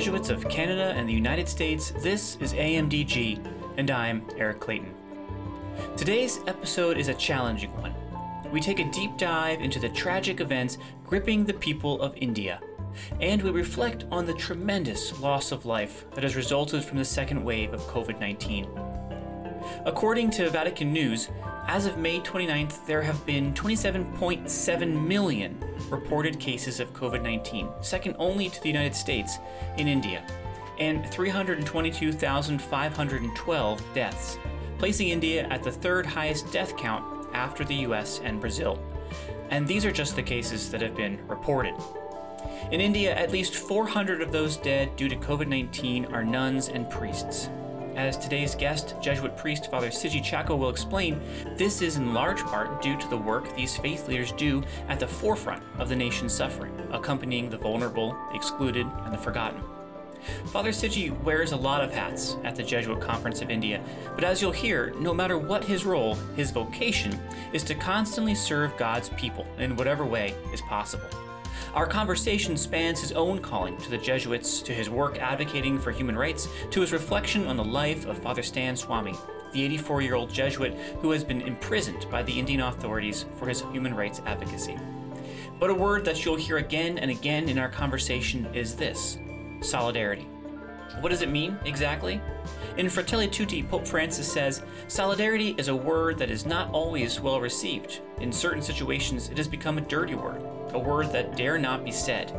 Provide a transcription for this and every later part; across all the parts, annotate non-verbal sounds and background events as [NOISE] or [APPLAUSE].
Jesuits of Canada and the United States, this is AMDG, and I'm Eric Clayton. Today's episode is a challenging one. We take a deep dive into the tragic events gripping the people of India, and we reflect on the tremendous loss of life that has resulted from the second wave of COVID 19. According to Vatican News, as of May 29th, there have been 27.7 million reported cases of COVID 19, second only to the United States, in India, and 322,512 deaths, placing India at the third highest death count after the US and Brazil. And these are just the cases that have been reported. In India, at least 400 of those dead due to COVID 19 are nuns and priests. As today's guest, Jesuit priest Father Siji Chacko, will explain, this is in large part due to the work these faith leaders do at the forefront of the nation's suffering, accompanying the vulnerable, excluded, and the forgotten. Father Siji wears a lot of hats at the Jesuit Conference of India, but as you'll hear, no matter what his role, his vocation is to constantly serve God's people in whatever way is possible. Our conversation spans his own calling to the Jesuits, to his work advocating for human rights, to his reflection on the life of Father Stan Swamy, the 84 year old Jesuit who has been imprisoned by the Indian authorities for his human rights advocacy. But a word that you'll hear again and again in our conversation is this solidarity. What does it mean exactly? In Fratelli Tutti, Pope Francis says solidarity is a word that is not always well received. In certain situations, it has become a dirty word, a word that dare not be said.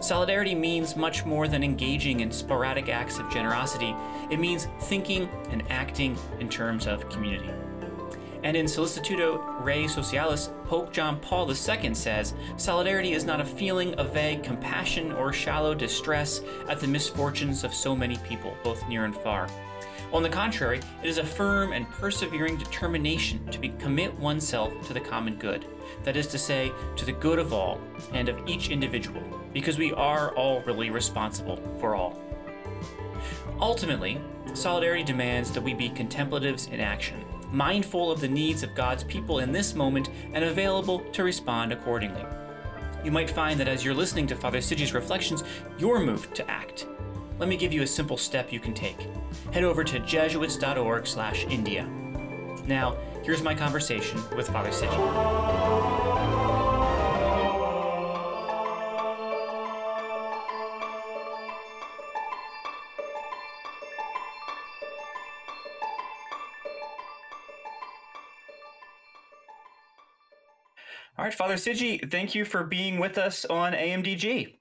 Solidarity means much more than engaging in sporadic acts of generosity, it means thinking and acting in terms of community. And in Sollicitudo Rei Socialis, Pope John Paul II says solidarity is not a feeling of vague compassion or shallow distress at the misfortunes of so many people, both near and far. On the contrary, it is a firm and persevering determination to be, commit oneself to the common good, that is to say, to the good of all and of each individual, because we are all really responsible for all. Ultimately, solidarity demands that we be contemplatives in action mindful of the needs of God's people in this moment and available to respond accordingly. You might find that as you're listening to Father Siji's reflections, you're moved to act. Let me give you a simple step you can take. Head over to jesuits.org/india. Now, here's my conversation with Father Siji. All right, Father Siji, thank you for being with us on AMDG.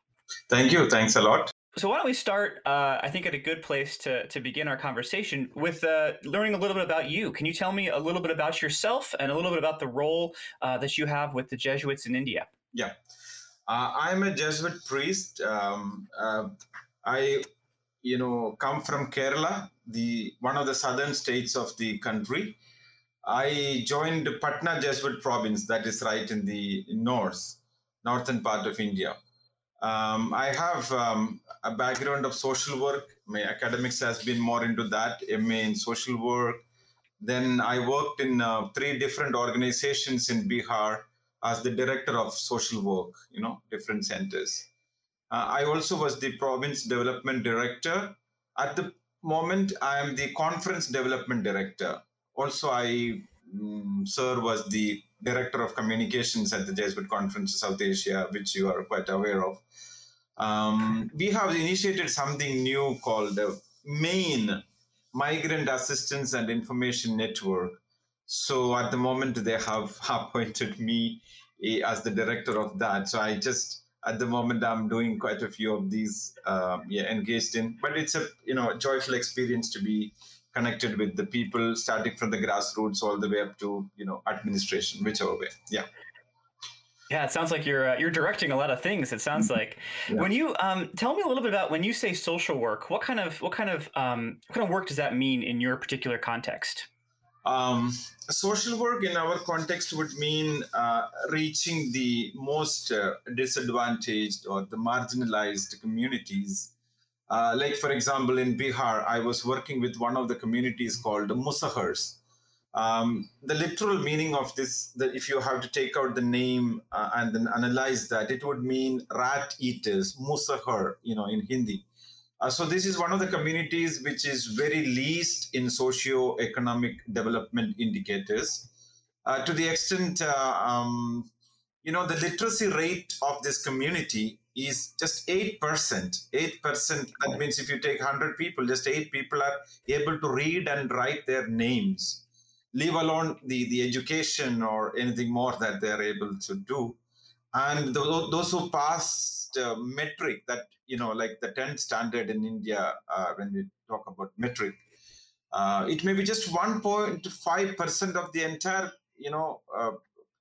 Thank you. Thanks a lot. So why don't we start? Uh, I think at a good place to to begin our conversation with uh, learning a little bit about you. Can you tell me a little bit about yourself and a little bit about the role uh, that you have with the Jesuits in India? Yeah, uh, I'm a Jesuit priest. Um, uh, I, you know, come from Kerala, the one of the southern states of the country. I joined Patna Jesuit province, that is right in the north, northern part of India. Um, I have um, a background of social work. My academics has been more into that, MA in social work. Then I worked in uh, three different organizations in Bihar as the director of social work, you know, different centers. Uh, I also was the province development director. At the moment, I am the conference development director also I um, serve as the director of communications at the Jesuit Conference South Asia, which you are quite aware of. Um, we have initiated something new called the MAIN Migrant Assistance and Information Network. So at the moment, they have [LAUGHS] appointed me eh, as the director of that. So I just at the moment I'm doing quite a few of these, uh, yeah, engaged in. But it's a you know joyful experience to be connected with the people starting from the grassroots all the way up to you know administration whichever way yeah yeah, it sounds like you're uh, you're directing a lot of things. It sounds mm-hmm. like yeah. when you um, tell me a little bit about when you say social work. What kind of what kind of um, what kind of work does that mean in your particular context? Um, social work in our context would mean uh, reaching the most uh, disadvantaged or the marginalized communities uh, like, for example, in Bihar, I was working with one of the communities called Musahars. Um, the literal meaning of this, that if you have to take out the name uh, and then analyze that, it would mean rat eaters, Musahar, you know, in Hindi. Uh, so this is one of the communities which is very least in socio-economic development indicators. Uh, to the extent, uh, um, you know, the literacy rate of this community is just 8%. 8%, that means if you take 100 people, just 8 people are able to read and write their names, leave alone the, the education or anything more that they're able to do. And those who passed uh, matric, that, you know, like the 10th standard in India, uh, when we talk about matric, uh, it may be just 1.5% of the entire, you know, uh,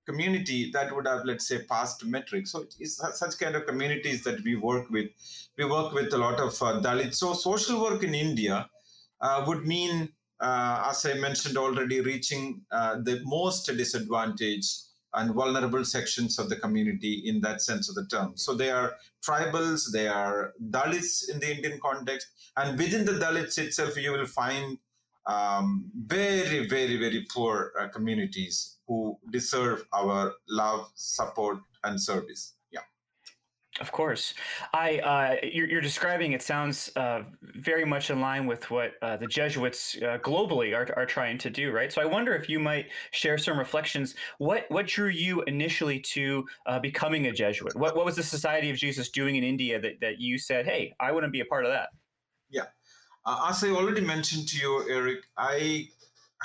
community that would have, let's say, passed matrics So it's such kind of communities that we work with. We work with a lot of uh, Dalits. So social work in India uh, would mean, uh, as I mentioned already, reaching uh, the most disadvantaged and vulnerable sections of the community in that sense of the term. So they are tribals, they are Dalits in the Indian context, and within the Dalits itself, you will find um, very, very, very poor uh, communities who deserve our love, support, and service. Yeah. Of course, I uh, you're, you're, describing. It sounds uh, very much in line with what uh, the Jesuits uh, globally are, are trying to do, right? So I wonder if you might share some reflections. What what drew you initially to uh, becoming a Jesuit? What what was the Society of Jesus doing in India that that you said, "Hey, I want to be a part of that"? Yeah. Uh, as I already mentioned to you, Eric, I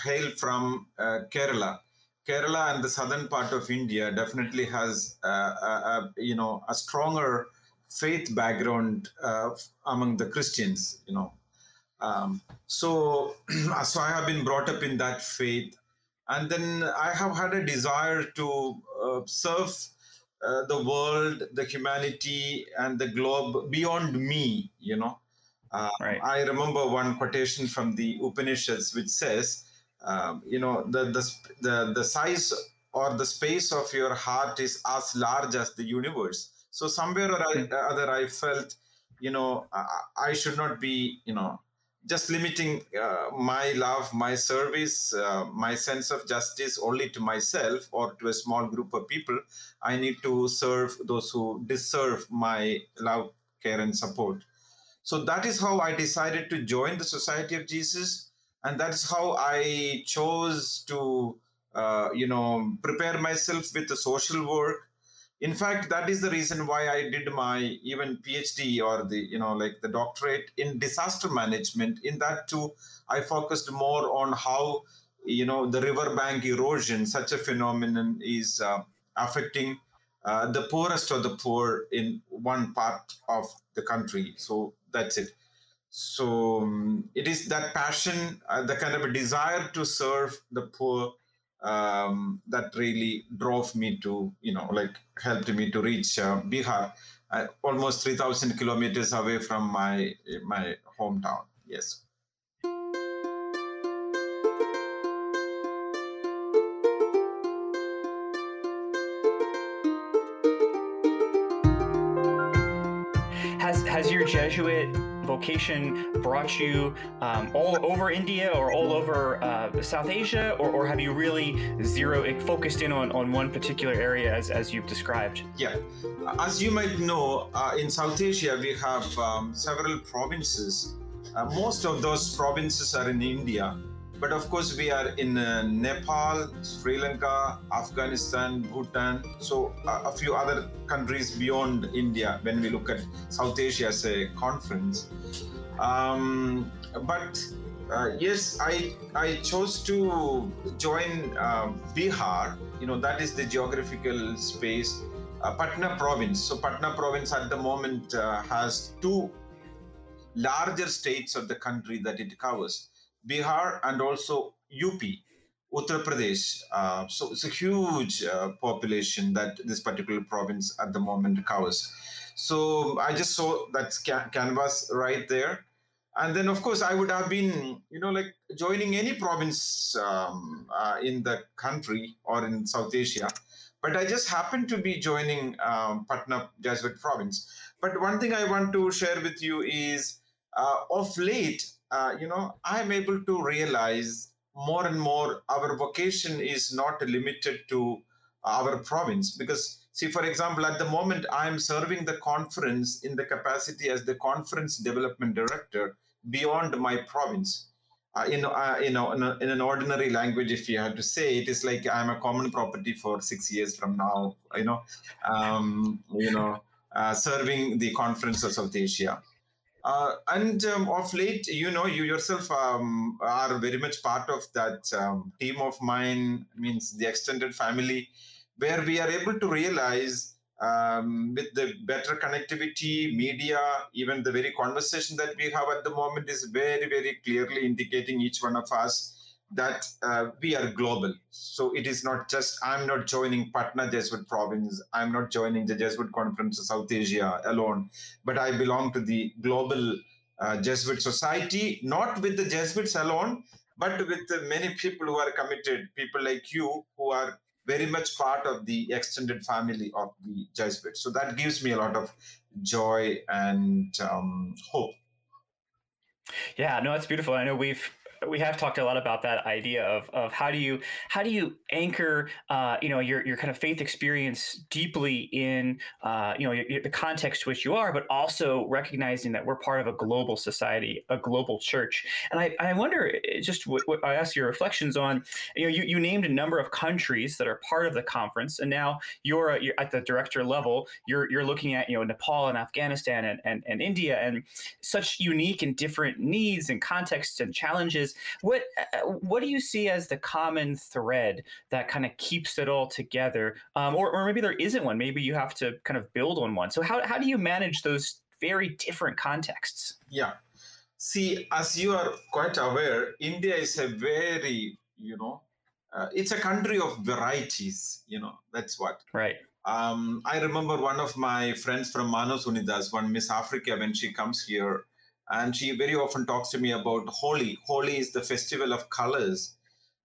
hail from uh, Kerala. Kerala and the southern part of India definitely has, uh, a, a, you know, a stronger faith background uh, among the Christians. You know, um, so [CLEARS THROAT] so I have been brought up in that faith, and then I have had a desire to uh, serve uh, the world, the humanity, and the globe beyond me. You know uh, right. I remember one quotation from the Upanishads which says, um, you know, the, the, the, the size or the space of your heart is as large as the universe. So somewhere or hmm. other, I felt, you know, I, I should not be, you know, just limiting uh, my love, my service, uh, my sense of justice only to myself or to a small group of people. I need to serve those who deserve my love, care, and support. So that is how I decided to join the Society of Jesus, and that is how I chose to, uh, you know, prepare myself with the social work. In fact, that is the reason why I did my even PhD or the, you know, like the doctorate in disaster management. In that too, I focused more on how, you know, the riverbank erosion, such a phenomenon, is uh, affecting uh, the poorest of the poor in one part of the country. So that's it. So um, it is that passion uh, the kind of a desire to serve the poor um, that really drove me to you know like helped me to reach uh, bihar. Uh, almost 3000 kilometers away from my my hometown. Yes your Jesuit vocation brought you um, all over India or all over uh, South Asia, or, or, have you really zero focused in on, on one particular area as, as you've described? Yeah, as you might know, uh, in South Asia we have um, several provinces. Uh, most of those provinces are in India, but of course, we are in uh, Nepal, Sri Lanka, Afghanistan, Bhutan, so uh, a few other countries beyond India when we look at South Asia as a conference. Um, but uh, yes, I I chose to join uh, Bihar. You know that is the geographical space, uh, Patna province. So Patna province at the moment uh, has two larger states of the country that it covers. Bihar and also UP, Uttar Pradesh. Uh, so it's a huge uh, population that this particular province at the moment covers. So I just saw that ca- canvas right there. And then, of course, I would have been, you know, like joining any province um, uh, in the country or in South Asia. But I just happened to be joining um, Patna Jesuit province. But one thing I want to share with you is uh, of late, uh, you know, I'm able to realize more and more our vocation is not limited to our province. Because see for example at the moment i'm serving the conference in the capacity as the conference development director beyond my province. Uh, uh, you know in, a, in, an ordinary language if you had to say it is like i'm a common property for six years from now you know um, you know uh, serving the conference of south asia uh, and um, of late, you know, you yourself um, are very much part of that um, team of mine, means the extended family, where we are able to realize um, with the better connectivity, media, even the very conversation that we have at the moment is very, very clearly indicating each one of us that uh, we are global. So it is not just, I'm not joining Patna Jesuit province, I'm not joining the Jesuit Conference of South Asia alone, but I belong to the global uh, Jesuit society, not with the Jesuits alone, but with many people who are committed, people like you who are very much part of the extended family of the Jesuits. So that gives me a lot of joy and um, hope. Yeah, no, it's beautiful. I know we've we have talked a lot about that idea of, of how do you how do you anchor uh, you know your, your kind of faith experience deeply in uh, you know your, the context to which you are, but also recognizing that we're part of a global society, a global church. And I, I wonder eh, just what, what I ask your reflections on. You know, you, you named a number of countries that are part of the conference, and now you're, you're at the director level. You're you're looking at you know Nepal and Afghanistan and, and, and India and such unique and different needs and contexts and challenges is what uh, what do you see as the common thread that kind of keeps it all together? Um, or, or maybe there isn't one maybe you have to kind of build on one. So how, how do you manage those very different contexts? Yeah. See as you are quite aware india is a very you know uh, it's a country of varieties you know that's what. Right. Um, I remember one of my friends from Manos Unidas, one Miss Africa, when she comes here, and she very often talks to me about Holi. Holi is the festival of colors,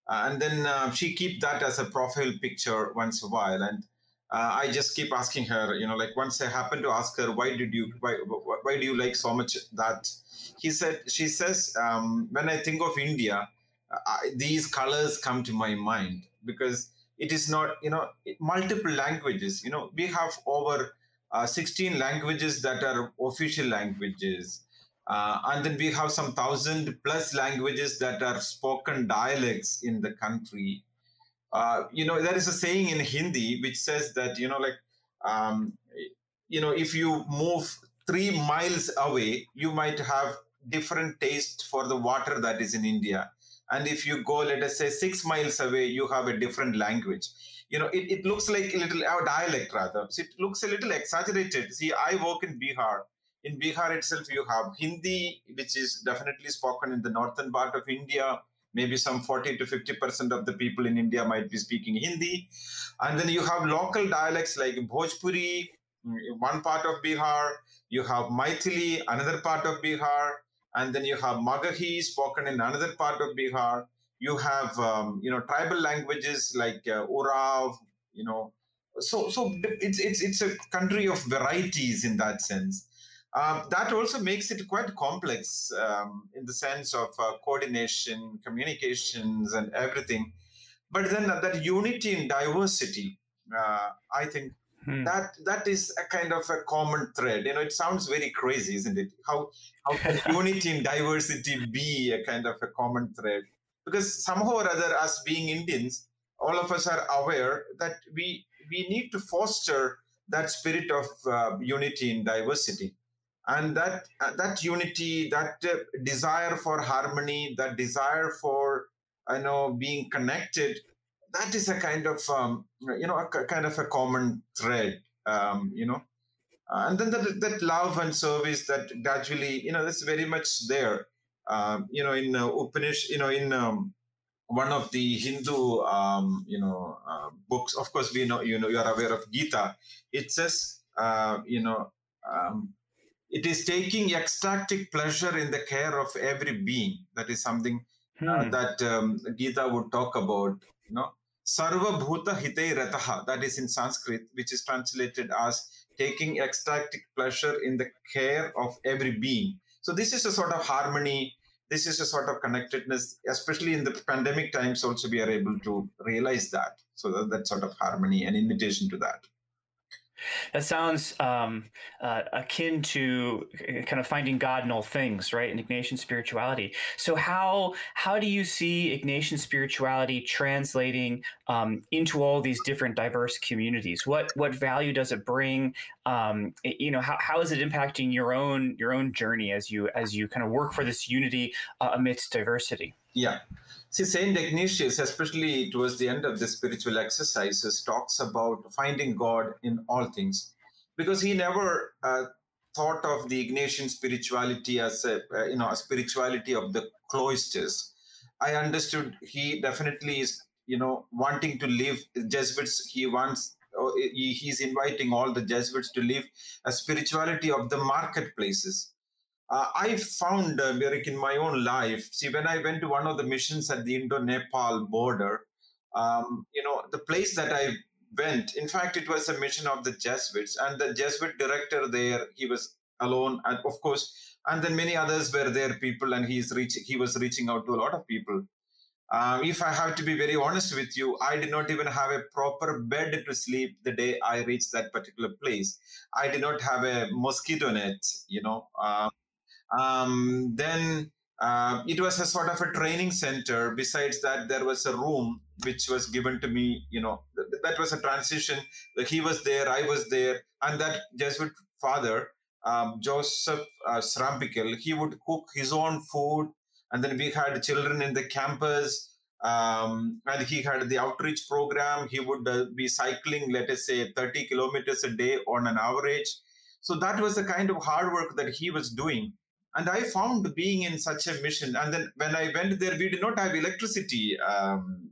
uh, and then uh, she keep that as a profile picture once a while. And uh, I just keep asking her, you know, like once I happen to ask her, why did you, why, why do you like so much that? He said, she says, um, when I think of India, I, these colors come to my mind because it is not, you know, multiple languages. You know, we have over uh, 16 languages that are official languages. Uh, and then we have some thousand plus languages that are spoken dialects in the country. Uh, you know, there is a saying in Hindi which says that, you know, like, um, you know, if you move three miles away, you might have different taste for the water that is in India. And if you go, let us say, six miles away, you have a different language. You know, it, it looks like a little, our dialect rather. So it looks a little exaggerated. See, I work in Bihar in Bihar itself, you have Hindi, which is definitely spoken in the northern part of India. Maybe some 40 to 50% of the people in India might be speaking Hindi. And then you have local dialects like Bhojpuri, mm, one part of Bihar. You have Maithili, another part of Bihar. And then you have Magahi, spoken in another part of Bihar. You have, um, you know, tribal languages like uh, you know. So, so it's, it's, it's a country of varieties in that sense. Uh, that also makes it quite complex um, in the sense of uh, coordination, communications, and everything. But then that unity in diversity, uh, I think hmm. that that is a kind of a common thread. You know, it sounds very crazy, isn't it? How how can [LAUGHS] unity in diversity be a kind of a common thread? Because somehow or other, us being Indians, all of us are aware that we we need to foster that spirit of uh, unity in diversity and that uh, that unity that uh, desire for harmony that desire for i know being connected that is a kind of um, you know a, kind of a common thread um, you know. Uh, and then that, that love and service that gradually you know that's very much there. Um, you know in uh, Upanishad, you know in um, one of the Hindu um, you know uh, books of course we know you know you are aware of Gita. It says uh, you know um, it is taking ecstatic pleasure in the care of every being. That is something uh, hmm. uh, that um, Gita would talk about. You know, Sarva Bhuta Hite Rataha, that is in Sanskrit, which is translated as taking ecstatic pleasure in the care of every being. So this is a sort of harmony. this is a sort of connectedness, especially in the pandemic times. Also, we are able to realize that. So that, that sort of harmony and invitation to that. That sounds um, uh, akin to uh, kind of finding God in all things, right? In Ignatian spirituality. So how how do you see Ignatian spirituality translating um, into all these different diverse communities? What what value does it bring? Um, you know, how, how is it impacting your own your own journey as you as you kind of work for this unity uh, amidst diversity? Yeah. See, Saint Ignatius, especially towards the end of the spiritual exercises, talks about finding God in all things, because he never uh, thought of the Ignatian spirituality as a uh, you know a spirituality of the cloisters. I understood he definitely is you know wanting to live Jesuits. He wants he's inviting all the Jesuits to live a spirituality of the marketplaces uh, I found, uh, Eric, in my own life, see, when I went to one of the missions at the Indo Nepal border, um, you know, the place that I went, in fact, it was a mission of the Jesuits, and the Jesuit director there, he was alone, and of course, and then many others were there, people, and he's reaching, he was reaching out to a lot of people. Uh, if I have to be very honest with you, I did not even have a proper bed to sleep the day I reached that particular place. I did not have a mosquito net, you know. Uh, um, then uh, it was a sort of a training center. Besides that, there was a room which was given to me. You know, th- that was a transition. He was there, I was there, and that Jesuit father, um, Joseph uh, Srampikel, he would cook his own food, and then we had children in the campus. Um, and he had the outreach program. He would uh, be cycling, let us say, 30 kilometers a day on an average. So that was the kind of hard work that he was doing and I found being in such a mission. And then when I went there, we did not have electricity, um,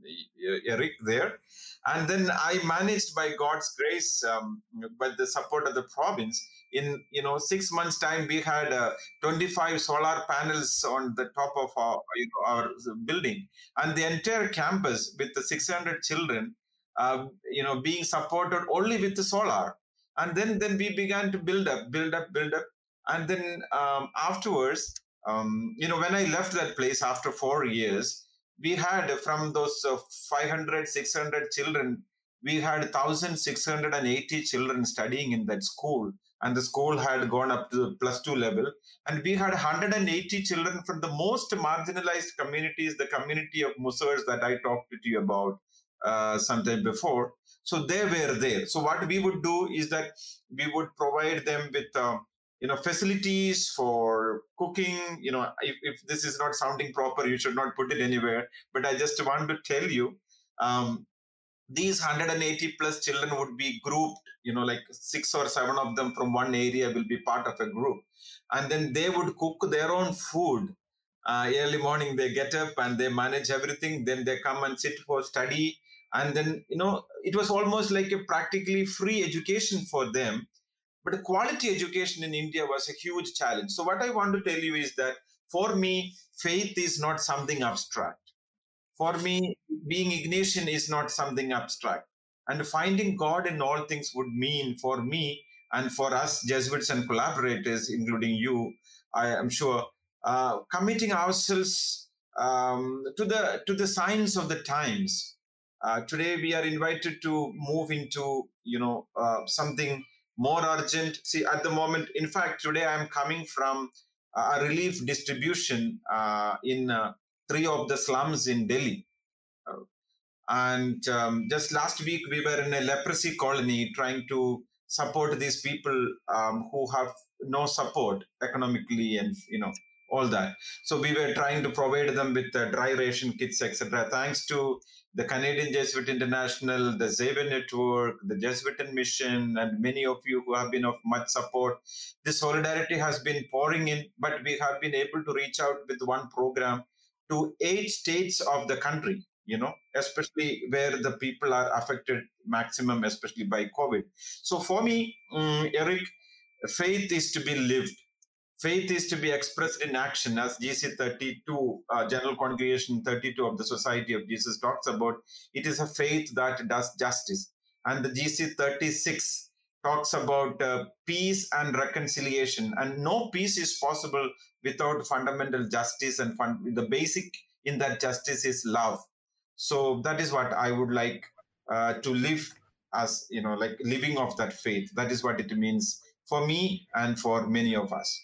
Eric, there. And then I managed by God's grace, um, by the support of the province, in you know six months time we had uh, 25 solar panels on the top of our, you know, our building and the entire campus with the 600 children uh, you know being supported only with the solar and then then we began to build up build up build up and then um, afterwards um, you know when i left that place after four years we had from those uh, 500 600 children we had 1680 children studying in that school. And the school had gone up to the plus two level. And we had 180 children from the most marginalized communities the community of musahars that i talked to you about uh, sometime before. So they were there. So what we would do is that we would provide them with um, you know facilities for cooking you know if, if this is not sounding proper you should not put it anywhere. But i just want to tell you um, these 180 plus children would be grouped you know like six or seven of them from one area will be part of a group. And then they would cook their own food. Uh, early morning they get up and they manage everything. Then they come and sit for study. And then you know it was almost like a practically free education for them but quality education in India was a huge challenge. So, what I want to tell you is that for me, faith is not something abstract. For me, being Ignatian is not something abstract. And finding God in all things would mean for me and for us Jesuits and collaborators, including you, I am sure, uh, committing ourselves um, to the to the signs of the times. Uh, today we are invited to move into you know uh, something more urgent. See, at the moment, in fact, today I'm coming from a relief distribution uh, in uh, three of the slums in Delhi. Uh, and um, just last week, we were in a leprosy colony trying to support these people um, who have no support economically and, you know, all that. So we were trying to provide them with uh, dry ration kits, etc. Thanks to the Canadian Jesuit International, the Xavier Network, the Jesuitenmission, and many of you who have been of much support. The solidarity has been pouring in, but we have been able to reach out with one program to eight states of the country, you know, especially where the people are affected maximum, especially by COVID. So for me, um, Eric, faith is to be lived faith is to be expressed in action as gc 32 uh, general congregation 32 of the society of jesus talks about it is a faith that does justice and the gc 36 talks about uh, peace and reconciliation. And no peace is possible without fundamental justice, and fun- the basic in that justice is love. So that is what I would like uh, to live as, you know, like living of that faith. That is what it means for me and for many of us.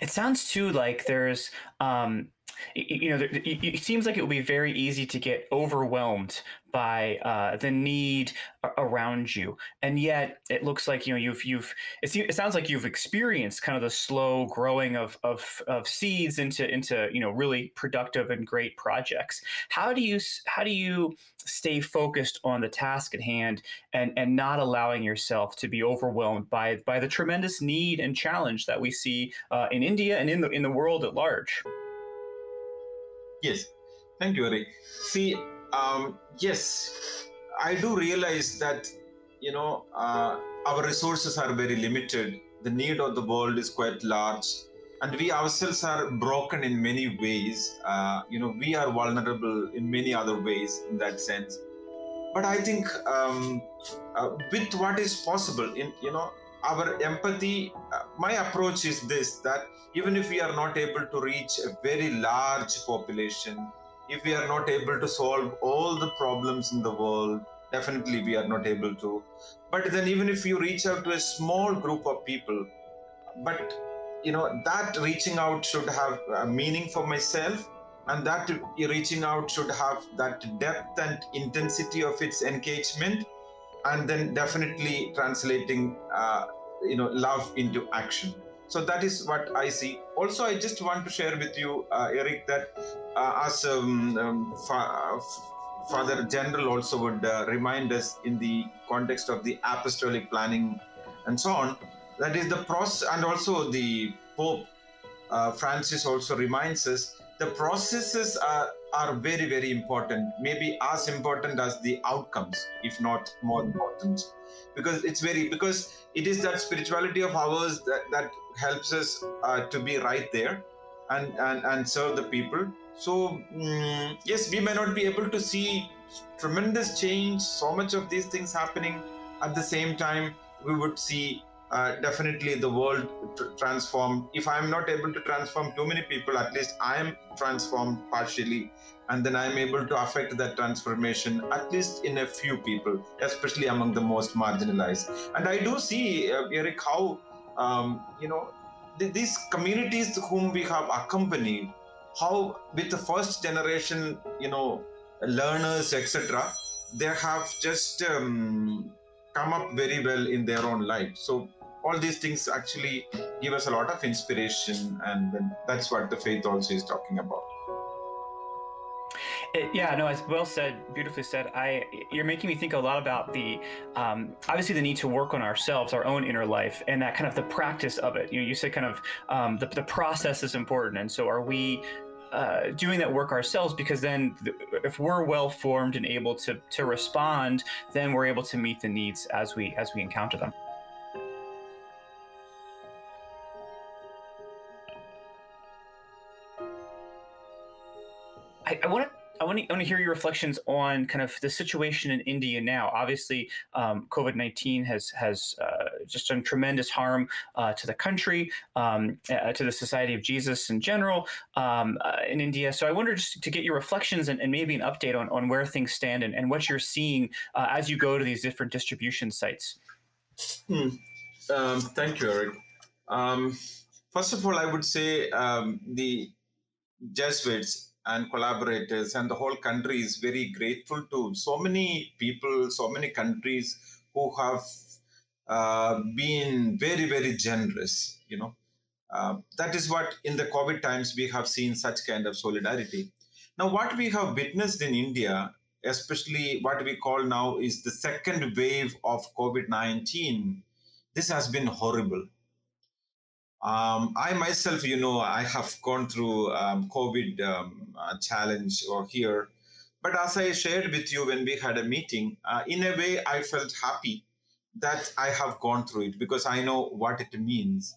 It sounds too like there's um, you know, it seems like it would be very easy to get overwhelmed by uh, the need around you, and yet it looks like you know you've you've it, seems, it sounds like you've experienced kind of the slow growing of, of of seeds into into you know really productive and great projects. How do you how do you stay focused on the task at hand and and not allowing yourself to be overwhelmed by by the tremendous need and challenge that we see uh, in India and in the in the world at large? Yes, thank you, Eric. See, um, yes, I do realize that you know uh, our resources are very limited. The need of the world is quite large, and we ourselves are broken in many ways. Uh, you know, we are vulnerable in many other ways in that sense. But I think um, uh, with what is possible, in you know, our empathy uh, my approach is this that even if we are not able to reach a very large population if we are not able to solve all the problems in the world definitely we are not able to. But then even if you reach out to a small group of people but you know that reaching out should have a meaning for myself and that reaching out should have that depth and intensity of its engagement and then definitely translating uh, you know love into action. So that is what i see. Also i just want to share with you uh, eric that uh, as um, um, fa- father general also would uh, remind us in the context of the apostolic planning and so on that is the process and also the pope uh, francis also reminds us the processes are, are very very important maybe as important as the outcomes if not more important. Because it's very because it is that spirituality of ours that, that helps us uh, to be right there and, and and serve the people. So mm, yes we may not be able to see tremendous change so much of these things happening. At the same time we would see uh, definitely the world tr- transform. If I'm not able to transform too many people, at least I am transformed partially, and then I'm able to affect that transformation at least in a few people, especially among the most marginalized. And I do see, uh, Eric, how um, you know th- these communities whom we have accompanied, how with the first generation, you know, learners, etc., they have just um, come up very well in their own life. So all these things actually give us a lot of inspiration and that's what the faith also is talking about it, yeah, no, it's well said, beautifully said. I, you're making me think a lot about the, um, obviously the need to work on ourselves, our own inner life, and that kind of the practice of it. You know, you said kind of um, the, the process is important, and so are we uh, doing that work ourselves because then th- if we're well formed and able to to respond then we're able to meet the needs as we as we encounter them I, want to I want to, I want to hear your reflections on kind of the situation in India now. Obviously, um, COVID nineteen has has uh, just done tremendous harm uh, to the country, um, uh, to the Society of Jesus in general um, uh, in India. So I wonder just to get your reflections and, and maybe an update on, on where things stand and, and what you're seeing uh, as you go to these different distribution sites. Hmm. Um, thank you, Eric. Um, first of all, I would say um, the Jesuits and collaborators and the whole country is very grateful to so many people, so many countries who have uh, been very, very generous. You know, uh, that is what in the COVID times we have seen such kind of solidarity. Now, what we have witnessed in India, especially what we call now is the second wave of COVID 19, this has been horrible um, I myself, you know, I have gone through um, COVID um, uh, challenge or here, but as I shared with you when we had a meeting, uh, in a way, I felt happy that I have gone through it because I know what it means.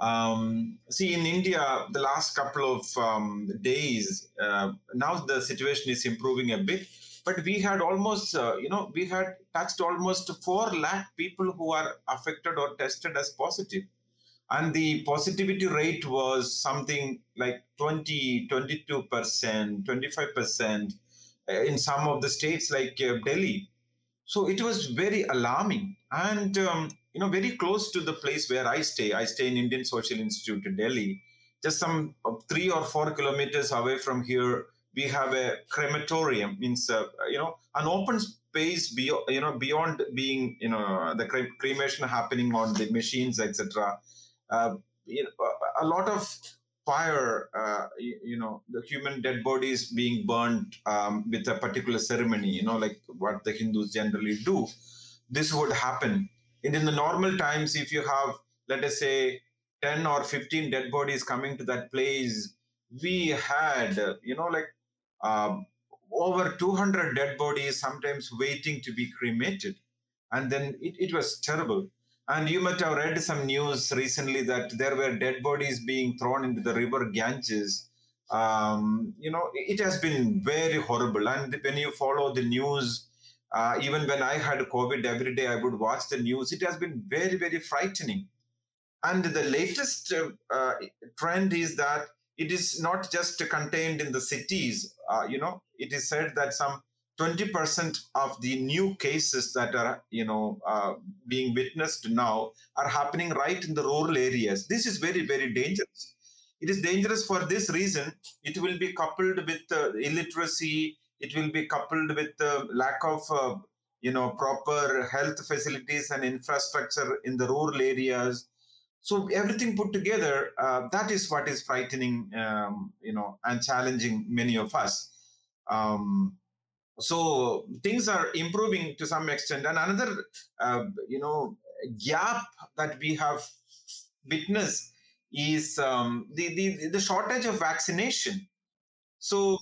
Um, see, in India, the last couple of um, days, uh, now the situation is improving a bit, but we had almost, uh, you know, we had touched almost 4 lakh people who are affected or tested as positive. And the positivity rate was something like 20, 22%, 25% uh, in some of the states like uh, Delhi. So it was very alarming. And, um, you know, very close to the place where I stay, I stay in Indian Social Institute in Delhi, just some uh, three or four kilometers away from here we have a crematorium means uh, you know an open space beyond you know beyond being you know the cre- cremation happening on the machines etc you know, a lot of fire uh, you, you, know the human dead bodies being burned um, with a particular ceremony you know like what the hindus generally do. This would happen. And in the normal times if you have let us say 10 or 15 dead bodies coming to that place we had you know like um, over 200 dead bodies sometimes waiting to be cremated. And then it, it was terrible and you might have read some news recently that there were dead bodies being thrown into the river ganges. Um, you know it has been very horrible. And when you follow the news uh, even when i had covid every day i would watch the news. It has been very very frightening. And the latest uh, uh, trend is that it is not just contained in the cities. Uh, you know, it is said that some 20% of the new cases that are, you know, uh, being witnessed now are happening right in the rural areas. This is very, very dangerous. It is dangerous for this reason. It will be coupled with uh, illiteracy. It will be coupled with the lack of, uh, you know, proper health facilities and infrastructure in the rural areas so everything put together, uh, that is what is frightening, um, you know, and challenging many of us. Um, so things are improving to some extent, and another, uh, you know, gap that we have witnessed is um, the, the the shortage of vaccination. So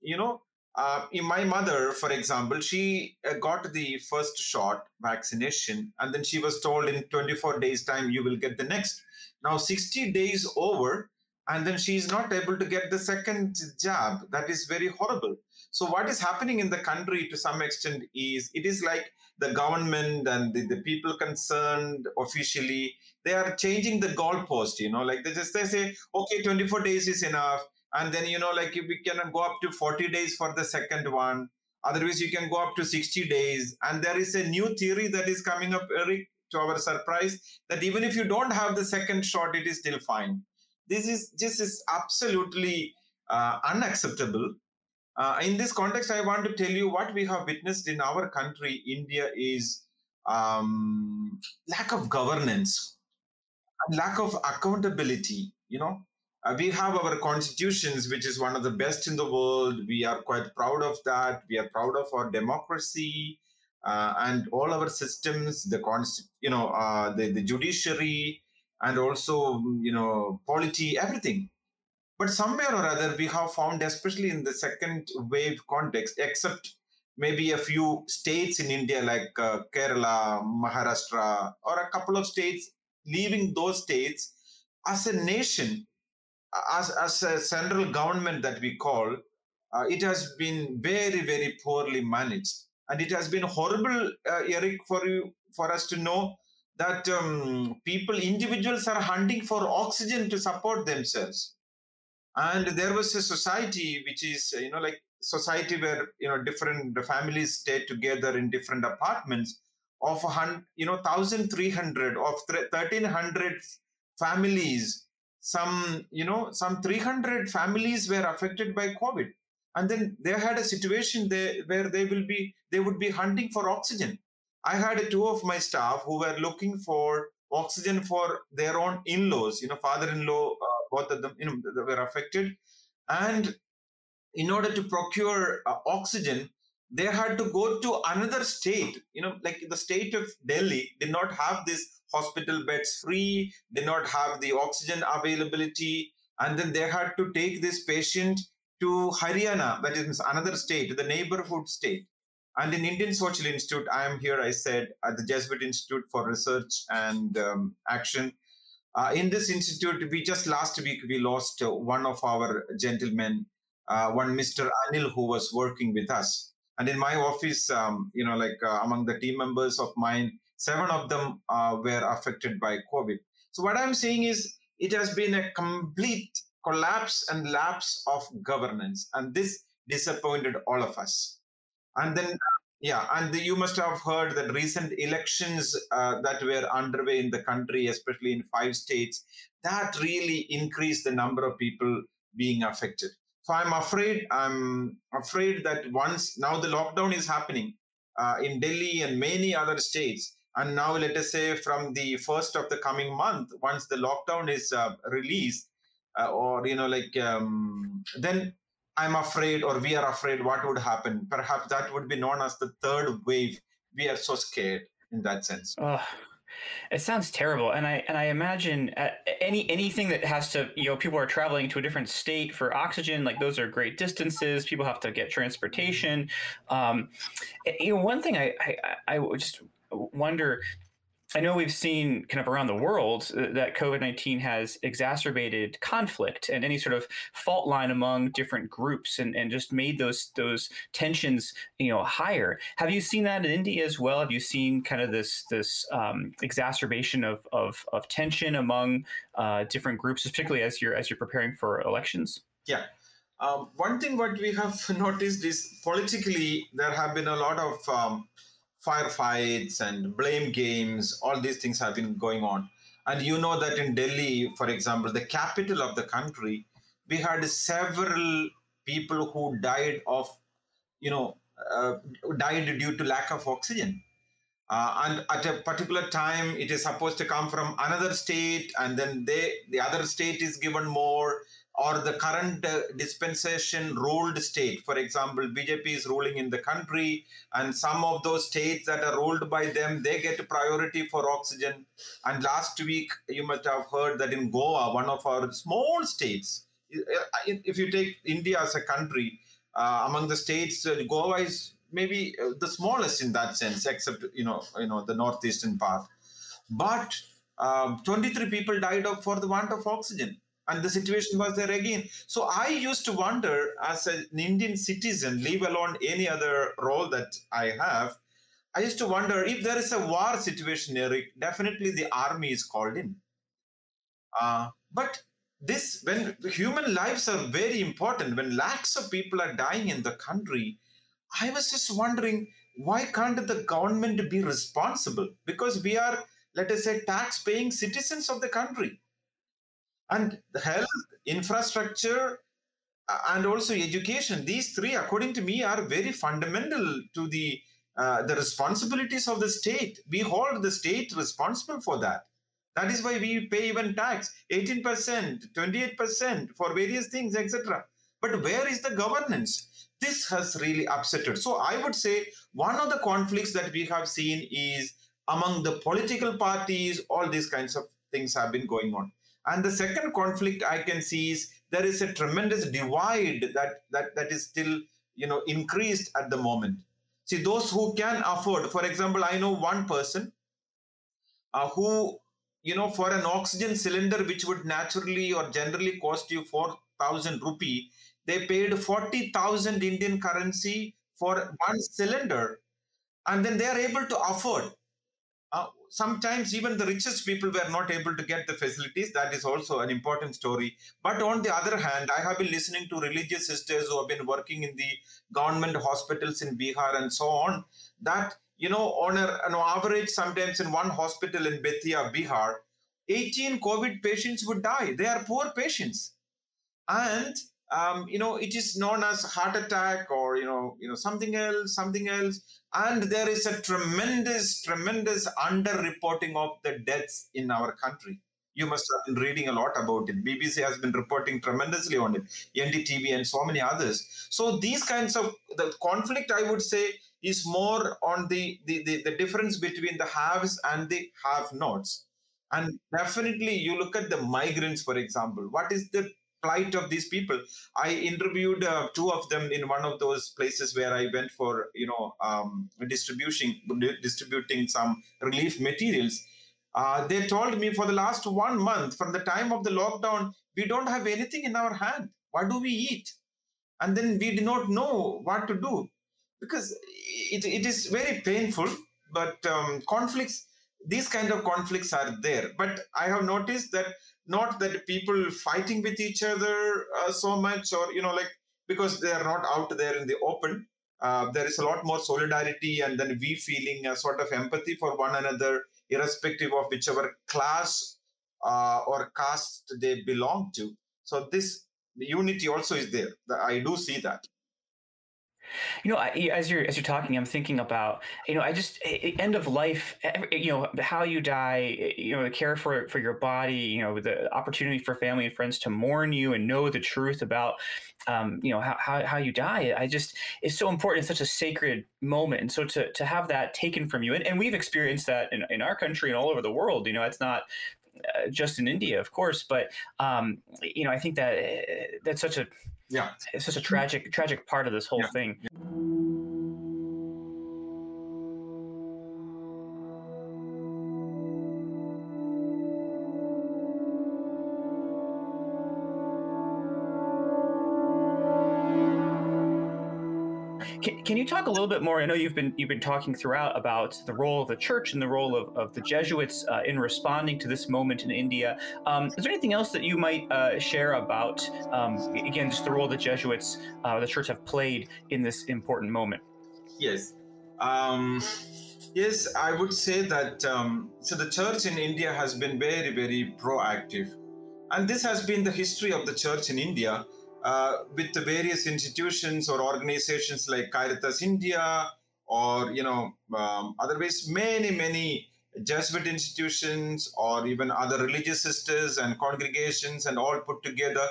you know, uh, my mother, for example, she uh, got the first shot vaccination, and then she was told in 24 days' time you will get the next. Now 60 days over, and then she is not able to get the second jab. That is very horrible. So what is happening in the country to some extent is it is like the government and the, the people concerned officially they are changing the goalpost. You know, like they just they say, okay, 24 days is enough. And then you know like we can go up to 40 days for the second one. Otherwise you can go up to 60 days. And there is a new theory that is coming up eric to our surprise that even if you don't have the second shot it is still fine. This is this is absolutely uh, unacceptable uh, in this context i want to tell you what we have witnessed in our country india is um, lack of governance lack of accountability you know uh, we have our constitutions, which is one of the best in the world. We are quite proud of that. We are proud of our democracy uh, and all our systems, the const- you know, uh, the, the judiciary, and also you know, polity, everything. But somewhere or other, we have found, especially in the second wave context, except maybe a few states in India like uh, Kerala, Maharashtra, or a couple of states, leaving those states, as a nation, as, as a central government that we call, uh, it has been very, very poorly managed. And it has been horrible, uh, Eric, for you, for us to know that um, people, individuals are hunting for oxygen to support themselves. And there was a society which is, you know, like society where, you know, different families stay together in different apartments of, you know, 1,300 of 1,300 families. Some you know some 300 families were affected by covid. And then they had a situation there where they will be they would be hunting for oxygen. I had two of my staff who were looking for oxygen for their own in-laws you know father-in-law uh, both of them you know were affected. And in order to procure uh, oxygen they had to go to another state. You know like the state of delhi did not have this hospital beds free did not have the oxygen availability. And then they had to take this patient to haryana that is another state the neighborhood state. And in indian social institute i am here i said at the jesuit institute for research and um, action uh, in this institute we just last week we lost uh, one of our gentlemen uh, one mr anil who was working with us And in my office, um, you know, like uh, among the team members of mine, seven of them uh, were affected by COVID. So what I'm saying is, it has been a complete collapse and lapse of governance, and this disappointed all of us. And then yeah, and you must have heard that recent elections uh, that were underway in the country, especially in five states, that really increased the number of people being affected. So I'm afraid, I'm afraid that once now the lockdown is happening uh, in Delhi and many other states, and now let us say from the first of the coming month, once the lockdown is uh, released, uh, or you know, like um, then I'm afraid, or we are afraid, what would happen? Perhaps that would be known as the third wave. We are so scared in that sense. Oh, it sounds terrible, and I and I imagine uh, any anything that has to you know people are traveling to a different state for oxygen, like those are great distances. People have to get transportation. Um, you know, one thing I I, I just wonder I know we've seen kind of around the world uh, that COVID 19 has exacerbated conflict and any sort of fault line among different groups and, and just made those those tensions you know higher. Have you seen that in India as well? Have you seen kind of this this um, exacerbation of, of, of tension among uh, different groups, particularly as you're as you're preparing for elections? Yeah. Um, one thing what we have [LAUGHS] noticed is politically there have been a lot of um, firefights and blame games, all these things have been going on. And you know that in Delhi, for example, the capital of the country, we had several people who died of, you know, uh, died due to lack of oxygen. Uh, and at a particular time, it is supposed to come from another state, and then they the other state is given more or the current uh, dispensation ruled state. For example, BJP is ruling in the country, and some of those states that are ruled by them, they get priority for oxygen. And last week, you must have heard that in Goa, one of our small states, if you take India as a country, uh, among the states, uh, Goa is maybe uh, the smallest in that sense, except you know, you know, the northeastern part. But um, 23 people died of, for the want of oxygen and the situation was there again. So I used to wonder, as an Indian citizen, leave alone any other role that I have, I used to wonder if there is a war situation, Eric, definitely the army is called in. Uh, but this, when human lives are very important, when lakhs of people are dying in the country, I was just wondering why can't the government be responsible? Because we are, let us say, tax paying citizens of the country and health infrastructure uh, and also education these three according to me are very fundamental to the uh, the responsibilities of the state. We hold the state responsible for that. That is why we pay even tax 18% 28% for various things etc but where is the governance? This has really upset so i would say one of the conflicts that we have seen is among the political parties all these kinds of things have been going on and the second conflict I can see is there is a tremendous divide that that that is still you know increased at the moment. See those who can afford, for example, I know one person uh, who you know for an oxygen cylinder which would naturally or generally cost you four thousand rupee, they paid forty thousand Indian currency for one cylinder, and then they are able to afford. Uh, sometimes even the richest people were not able to get the facilities. That is also an important story. But on the other hand, I have been listening to religious sisters who have been working in the government hospitals in Bihar and so on. That you know, on an average, sometimes in one hospital in Bettiah, Bihar, 18 COVID patients would die. They are poor patients, and um, you know, it is known as heart attack or you know, you know, something else, something else and there is a tremendous, tremendous underreporting of the deaths in our country. You must have been reading a lot about it. BBC has been reporting tremendously on it, NDTV and so many others. So these kinds of the conflict, I would say, is more on the, the, the, the difference between the haves and the have-nots. And definitely, you look at the migrants, for example. What is the plight of these people. I interviewed uh, two of them in one of those places where I went for you know um, distributing distributing some relief materials. Uh, they told me for the last one month, from the time of the lockdown, we don't have anything in our hand. What do we eat? And then we do not know what to do. because it, it is very painful but um, conflicts these kind of conflicts are there but i have noticed that not that people fighting with each other uh, so much or you know like because they are not out there in the open uh, there is a lot more solidarity and then we feeling a sort of empathy for one another irrespective of whichever class uh, or caste they belong to. So this unity also is there. I do see that you know, I, as you're as you're talking, I'm thinking about you know, I just end of life. You know, how you die. You know, the care for for your body. You know, the opportunity for family and friends to mourn you and know the truth about. Um, you know how, how, how you die i just it's so important it's such a sacred moment and so to, to have that taken from you and, and we've experienced that in, in our country and all over the world you know it's not uh, just in India, of course, but um, you know, I think that uh, that's such a yeah, it's such a tragic tragic part of this whole yeah. thing. Can, can you talk a little bit more? I know you've been you've been talking throughout about the role of the church and the role of, of the Jesuits uh, in responding to this moment in India. Um, is there anything else that you might uh, share about um, again just the role the Jesuits, uh, the church, have played in this important moment? Yes. Um, yes, I would say that um, so the church in India has been very, very proactive. And this has been the history of the church in India uh, with the various institutions or organizations like Caritas India or you know um, otherwise many many Jesuit institutions or even other religious sisters and congregations and all put together.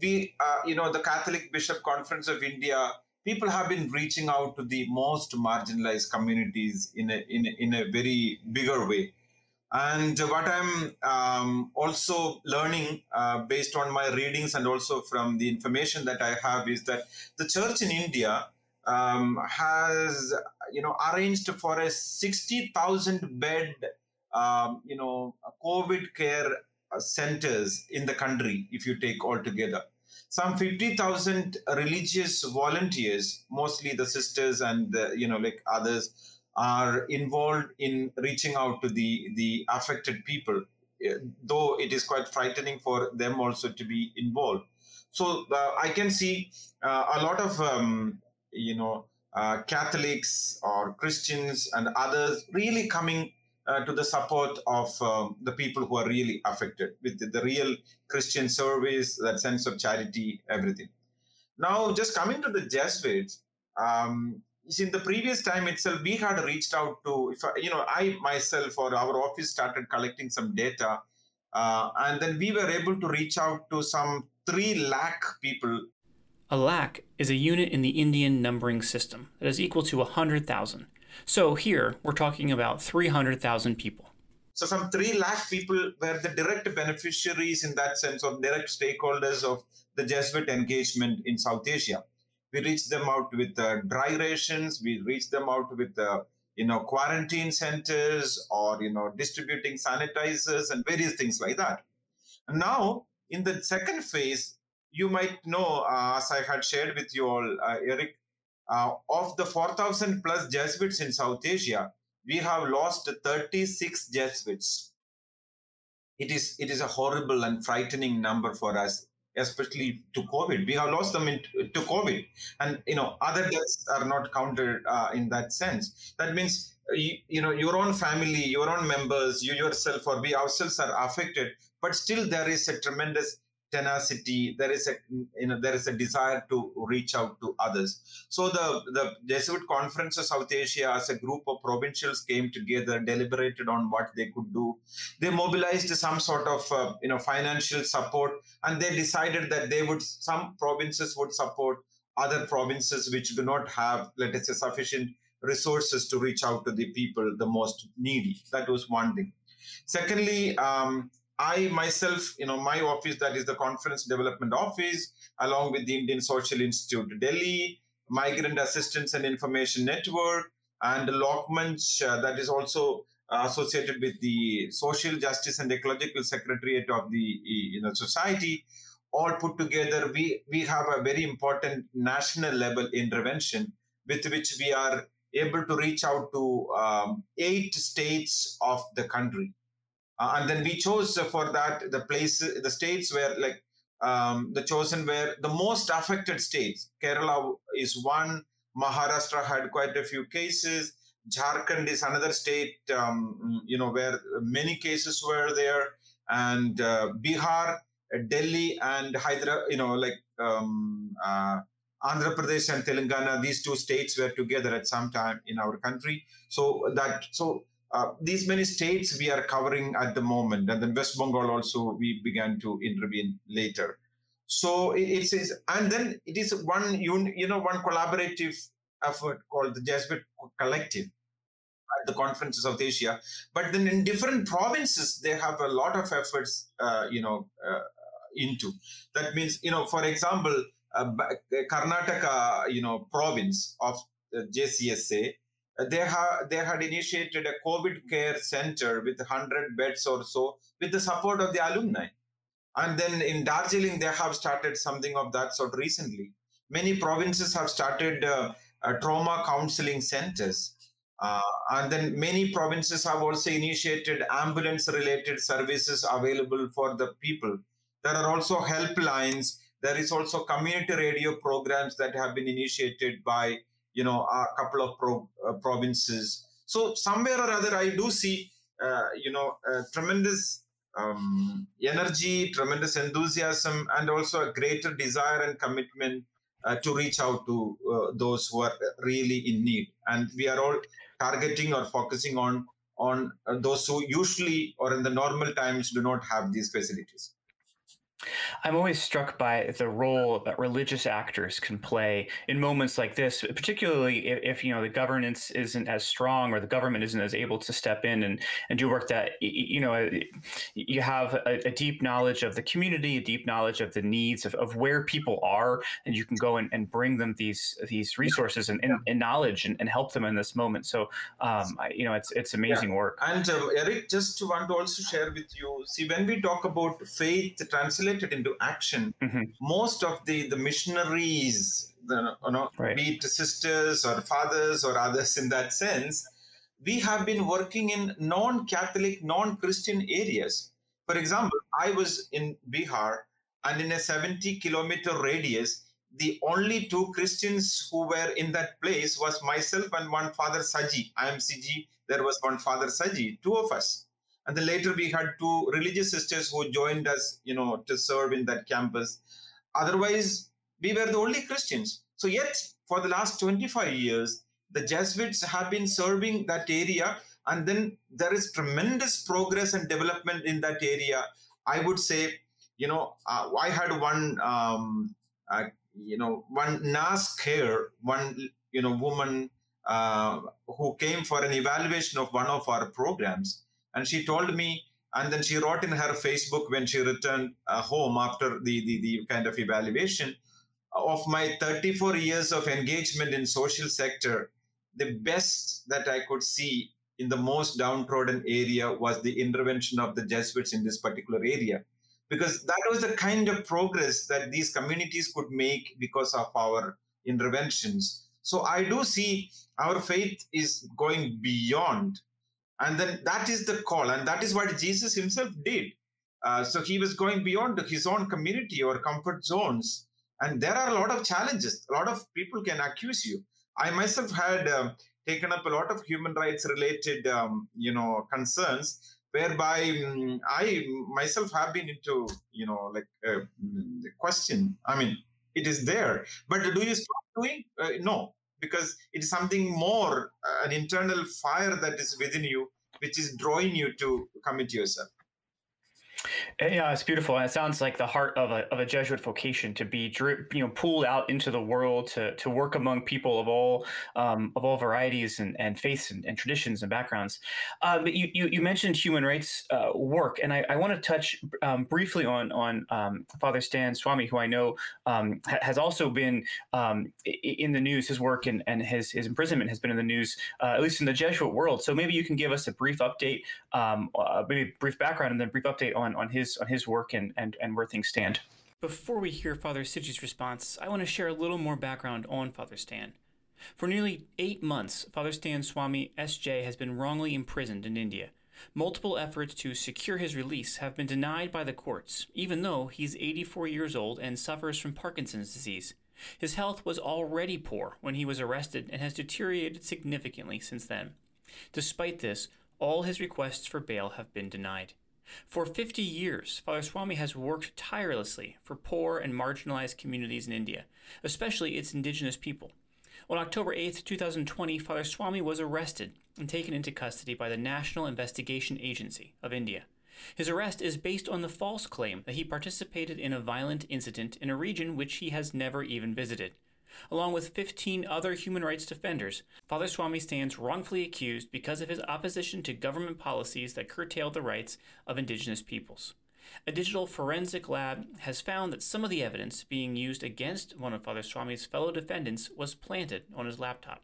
We, uh, you know, the Catholic Bishop Conference of India, people have been reaching out to the most marginalized communities in a, in a, in a very bigger way. And what I'm um, also learning uh, based on my readings and also from the information that I have is that the church in India um, has, you know, arranged for a 60,000 bed, um, you know, COVID care centers in the country, if you take all together. Some 50,000 religious volunteers, mostly the sisters and, the, you know, like others, are involved in reaching out to the, the affected people, eh, though it is quite frightening for them also to be involved. So uh, I can see uh, a lot of, um, you know, uh, Catholics or Christians and others really coming uh, to the support of um, the people who are really affected with the, the, real Christian service, that sense of charity, everything. Now, just coming to the Jesuits, um, in the previous time itself, we had reached out to, if I, you know, I myself or our office started collecting some data, uh, and then we were able to reach out to some three lakh people. A lakh is a unit in the Indian numbering system that is equal to 100,000. So here we're talking about 300,000 people. So some 3 lakh people were the direct beneficiaries in that sense, or direct stakeholders of the Jesuit engagement in South Asia we reach them out with uh, dry rations we reach them out with uh, you know quarantine centers or you know distributing sanitizers and various things like that. And now in the second phase you might know uh, as i had shared with you all uh, eric uh, of the 4000 plus jesuits in south asia we have lost 36 jesuits. It is it is a horrible and frightening number for us especially to COVID. We have lost them in, to COVID, and you know other deaths are not counted uh, in that sense. That means uh, you, you, know your own family, your own members, you yourself, or we ourselves are affected, but still there is a tremendous tenacity there is a you know there is a desire to reach out to others. So the the jesuit conference of south asia as a group of provincials came together deliberated on what they could do. They mobilized some sort of uh, you know financial support and they decided that they would some provinces would support other provinces which do not have let us say sufficient resources to reach out to the people the most needy. That was one thing. Secondly um, I myself, you know, my office, that is the Conference Development Office, along with the Indian Social Institute Delhi, Migrant Assistance and Information Network, and Lokmanch, uh, that is also associated with the Social Justice and Ecological Secretariat of the you know, society, all put together, we, we have a very important national level intervention with which we are able to reach out to um, eight states of the country. Uh, and then we chose for that the places, the states where like um, the chosen were the most affected states. Kerala is one. Maharashtra had quite a few cases. Jharkhand is another state, um, you know, where many cases were there, and uh, Bihar, Delhi, and Hyderabad, you know, like um, uh, Andhra Pradesh and Telangana, these two states were together at some time in our country. So that so uh, these many states we are covering at the moment, and then West Bengal also we began to intervene later. So it is, and then it is one you know one collaborative effort called the Jesuit Collective at the Conference of Asia. But then in different provinces, they have a lot of efforts, uh, you know, uh, into. That means, you know, for example, uh, Karnataka, you know, province of JCSA, they have they had initiated a COVID care center with 100 beds or so with the support of the alumni. And then in Darjeeling, they have started something of that sort recently. Many provinces have started uh, uh, trauma counseling centers. Uh, and then many provinces have also initiated ambulance related services available for the people. There are also helplines. There is also community radio programs that have been initiated by you know a couple of pro, uh, provinces. So somewhere or other, I do see uh, you know tremendous um, energy, tremendous enthusiasm, and also a greater desire and commitment uh, to reach out to uh, those who are really in need. And we are all targeting or focusing on on uh, those who usually or in the normal times do not have these facilities. I'm always struck by the role that religious actors can play in moments like this, particularly if, if, you know the governance isn't as strong or the government isn't as able to step in and, and do work that you know you have a, a deep knowledge of the community, a deep knowledge of the needs of, of where people are, and you can go and, and bring them these these resources and, and, and knowledge and, and, help them in this moment. So um, I, you know it's it's amazing yeah. work. And uh, Eric, just want to also share with you. See, when we talk about faith translation translated into action, mm-hmm. most of the the missionaries, the, you know, right. be it sisters or fathers or others in that sense, we have been working in non-Catholic, non-Christian areas. For example, I was in Bihar, and in a 70 kilometer radius, the only two Christians who were in that place was myself and one Father Saji. I am Siji. There was one Father Saji, two of us and then later we had two religious sisters who joined us you know to serve in that campus. Otherwise we were the only christians. So yet for the last 25 years the jesuits have been serving that area. And then there is tremendous progress and development in that area. I would say you know uh, i had one um, uh, you know one nas care one you know woman uh, who came for an evaluation of one of our programs and she told me, and then she wrote in her Facebook when she returned uh, home after the, the, the kind of evaluation of my 34 years of engagement in social sector, the best that I could see in the most downtrodden area was the intervention of the Jesuits in this particular area. Because that was the kind of progress that these communities could make because of our interventions. So I do see our faith is going beyond and then that is the call and that is what jesus himself did. Uh, so he was going beyond his own community or comfort zones. And there are a lot of challenges. A lot of people can accuse you. I myself had uh, taken up a lot of human rights related um, you know concerns whereby um, i myself have been into you know like uh, the question. I mean it is there. But do you stop doing? Uh, no because it is something more uh, an internal fire that is within you which is drawing you to commit yourself yeah, it's beautiful, and it sounds like the heart of a, of a Jesuit vocation to be you know pulled out into the world to to work among people of all um, of all varieties and, and faiths and, and traditions and backgrounds. Uh, but you, you, you mentioned human rights uh, work, and I, I want to touch um, briefly on on um, Father Stan Swamy, who I know um, ha- has also been um, in the news. His work and, and his his imprisonment has been in the news, uh, at least in the Jesuit world. So maybe you can give us a brief update, um, uh, maybe brief background, and then brief update on on his on his work and and, and where things stand. Before we hear Father Siji's response, I want to share a little more background on Father Stan. For nearly eight months, Father Stan Swamy S.J. has been wrongly imprisoned in India. Multiple efforts to secure his release have been denied by the courts, even though he's 84 years old and suffers from Parkinson's disease. His health was already poor when he was arrested and has deteriorated significantly since then. Despite this, all his requests for bail have been denied. For 50 years, Father Swamy has worked tirelessly for poor and marginalized communities in India, especially its indigenous people. On October 8, 2020, Father Swamy was arrested and taken into custody by the National Investigation Agency of India. His arrest is based on the false claim that he participated in a violent incident in a region which he has never even visited. Along with 15 other human rights defenders, Father Swamy stands wrongfully accused because of his opposition to government policies that curtail the rights of indigenous peoples. A digital forensic lab has found that some of the evidence being used against one of Father Swamy's fellow defendants was planted on his laptop.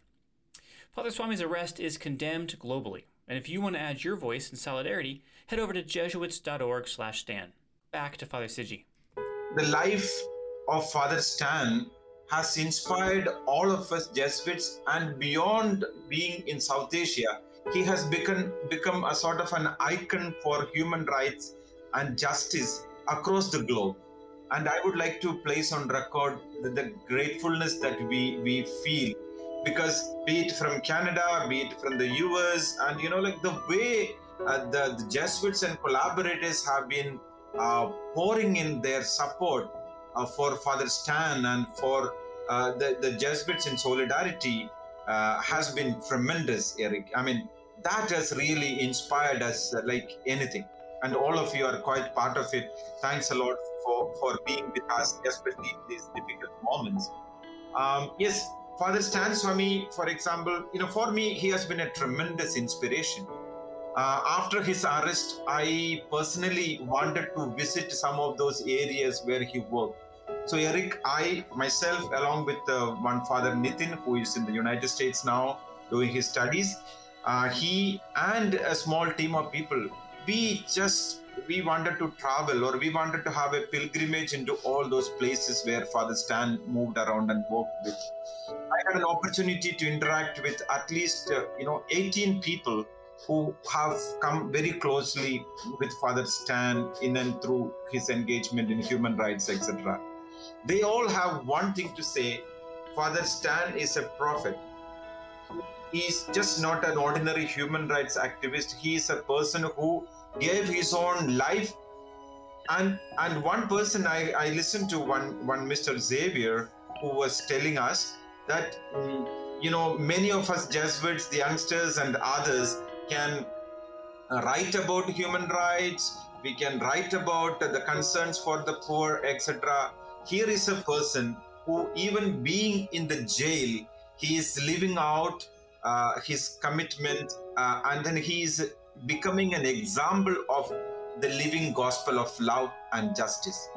Father Swamy's arrest is condemned globally, and if you want to add your voice in solidarity, head over to jesuits.org/stan. Back to Father Siji. The life of Father Stan has inspired all of us Jesuits, and beyond being in South Asia, he has become become a sort of an icon for human rights and justice across the globe. And I would like to place on record the, the gratefulness that we, we feel because be it from Canada, be it from the US, and you know, like the way uh, the, the, Jesuits and collaborators have been uh, pouring in their support for Father Stan and for uh, the, the Jesuits in solidarity uh, has been tremendous, Eric. I mean, that has really inspired us uh, like anything and all of you are quite part of it. Thanks a lot for, for being with us, especially in these difficult moments. Um, yes, Father Stan Swamy, for example, you know, for me, he has been a tremendous inspiration. Uh, after his arrest, I personally wanted to visit some of those areas where he worked. So, Eric, I myself, along with uh, one Father Nitin, who is in the United States now doing his studies, uh, he and a small team of people we just we wanted to travel or we wanted to have a pilgrimage into all those places where Father Stan moved around and worked with. I had an opportunity to interact with at least uh, you know 18 people who have come very closely with Father Stan in and through his engagement in human rights, etc. They all have one thing to say: Father Stan is a prophet he's just not an ordinary human rights activist. He is a person who gave his own life. And and one person I, I listened to one one Mr. Xavier who was telling us that um, you know many of us Jesuits, the youngsters and others can write about human rights. We can write about the concerns for the poor, etc. Here is a person who, even being in the jail, he is living out uh, his commitment, uh, and then he is becoming an example of the living gospel of love and justice.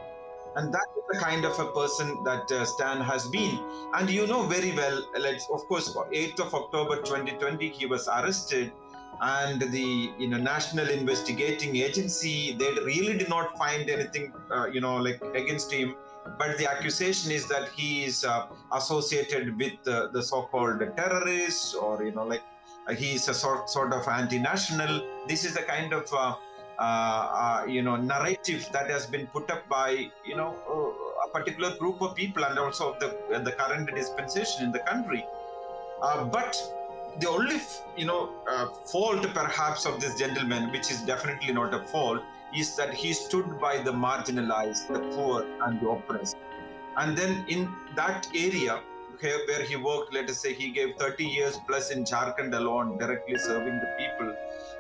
And that is the kind of a person that uh, Stan has been. And you know very well, like, of course, 8th of October 2020, he was arrested. And the you know National Investigating Agency, they really did not find anything, uh, you know, like against him but the accusation is that he is uh, associated with uh, the so-called terrorists or you know like uh, he is a sort, sort of anti-national. This is the kind of uh, uh, uh, you know narrative that has been put up by you know a particular group of people and also the the current dispensation in the country. But the only you know fault perhaps of this gentleman which is definitely not a fault is that he stood by the marginalized, the poor, and the oppressed. And then in that area where he worked, let us say he gave 30 years plus in Jharkhand alone, directly serving the people,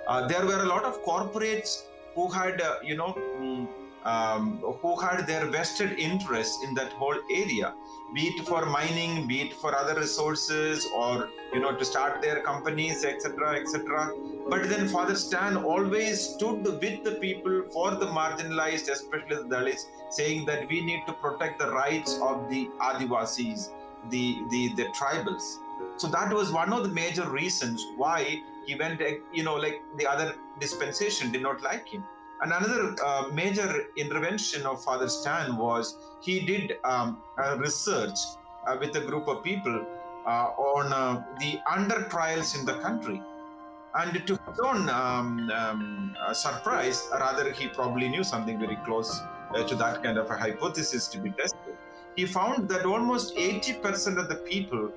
uh, there were a lot of corporates who had, uh, you know, mm, um, who had their vested interests in that whole area be it for mining be it for other resources or you know to start their companies etc etc but then father stan always stood with the people for the marginalized especially the dalits saying that we need to protect the rights of the adivasis the the the tribals. So that was one of the major reasons why he went you know like the other dispensation did not like him. And another uh, major intervention of Father Stan was he did um, research uh, with a group of people uh, on uh, the under trials in the country. And to his own um, um, surprise, rather, he probably knew something very close to that kind of a hypothesis to be tested. He found that almost 80% of the people